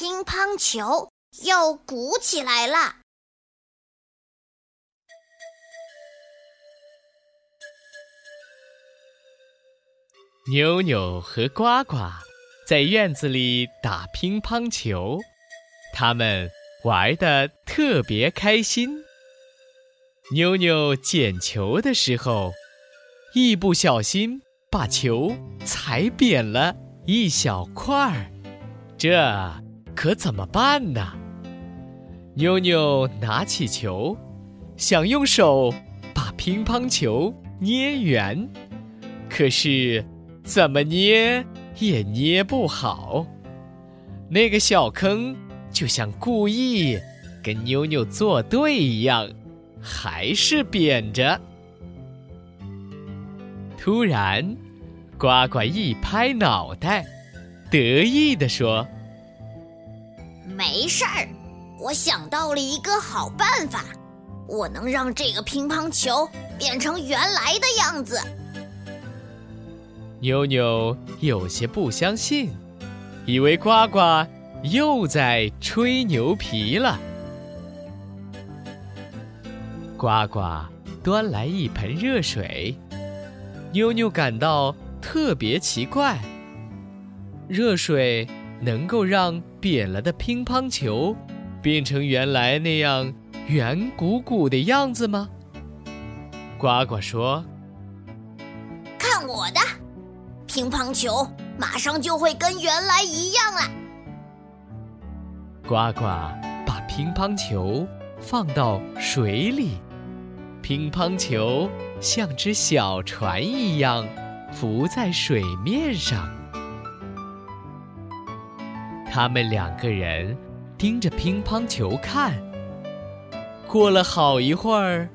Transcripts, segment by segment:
乒乓球又鼓起来了。妞妞和呱呱在院子里打乒乓球，他们玩的特别开心。妞妞捡球的时候，一不小心把球踩扁了一小块儿，这可怎么办呢？妞妞拿起球，想用手把乒乓球捏圆，可是。怎么捏也捏不好，那个小坑就像故意跟妞妞作对一样，还是扁着。突然，呱呱一拍脑袋，得意地说：“没事儿，我想到了一个好办法，我能让这个乒乓球变成原来的样子。”妞妞有些不相信，以为呱呱又在吹牛皮了。呱呱端来一盆热水，妞妞感到特别奇怪：热水能够让扁了的乒乓球变成原来那样圆鼓鼓的样子吗？呱呱说：“看我的！”乒乓球马上就会跟原来一样了。呱呱把乒乓球放到水里，乒乓球像只小船一样浮在水面上。他们两个人盯着乒乓球看。过了好一会儿，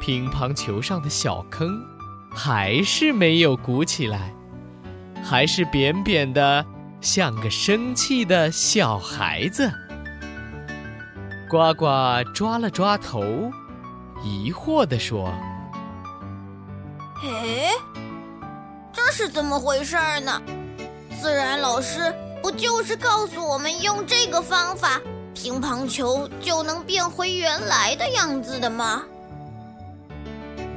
乒乓球上的小坑。还是没有鼓起来，还是扁扁的，像个生气的小孩子。呱呱抓了抓头，疑惑地说：“哎，这是怎么回事呢？自然老师不就是告诉我们用这个方法，乒乓球就能变回原来的样子的吗？”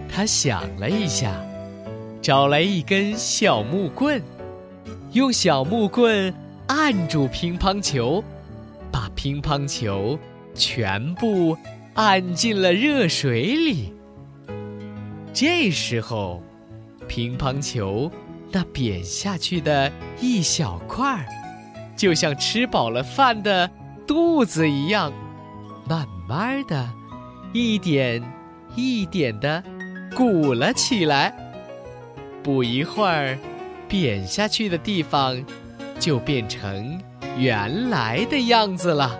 他想了一下，找来一根小木棍，用小木棍按住乒乓球，把乒乓球全部按进了热水里。这时候，乒乓球那扁下去的一小块儿，就像吃饱了饭的肚子一样，慢慢的，一点一点的。鼓了起来，不一会儿，扁下去的地方就变成原来的样子了。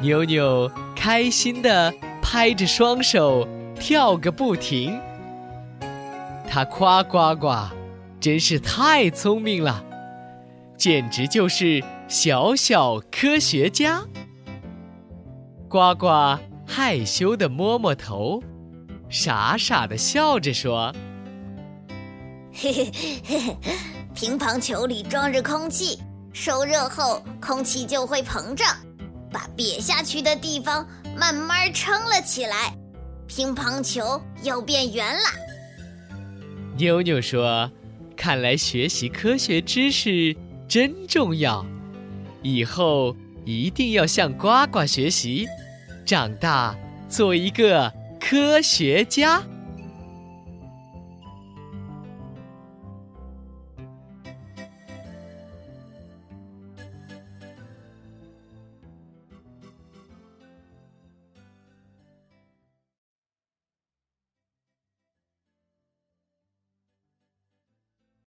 妞妞开心的拍着双手，跳个不停。他夸呱呱，真是太聪明了，简直就是小小科学家。呱呱害羞的摸摸头。傻傻的笑着说：“嘿嘿嘿嘿，乒乓球里装着空气，受热后空气就会膨胀，把瘪下去的地方慢慢撑了起来，乒乓球又变圆了。”妞妞说：“看来学习科学知识真重要，以后一定要向呱呱学习，长大做一个。”科学家。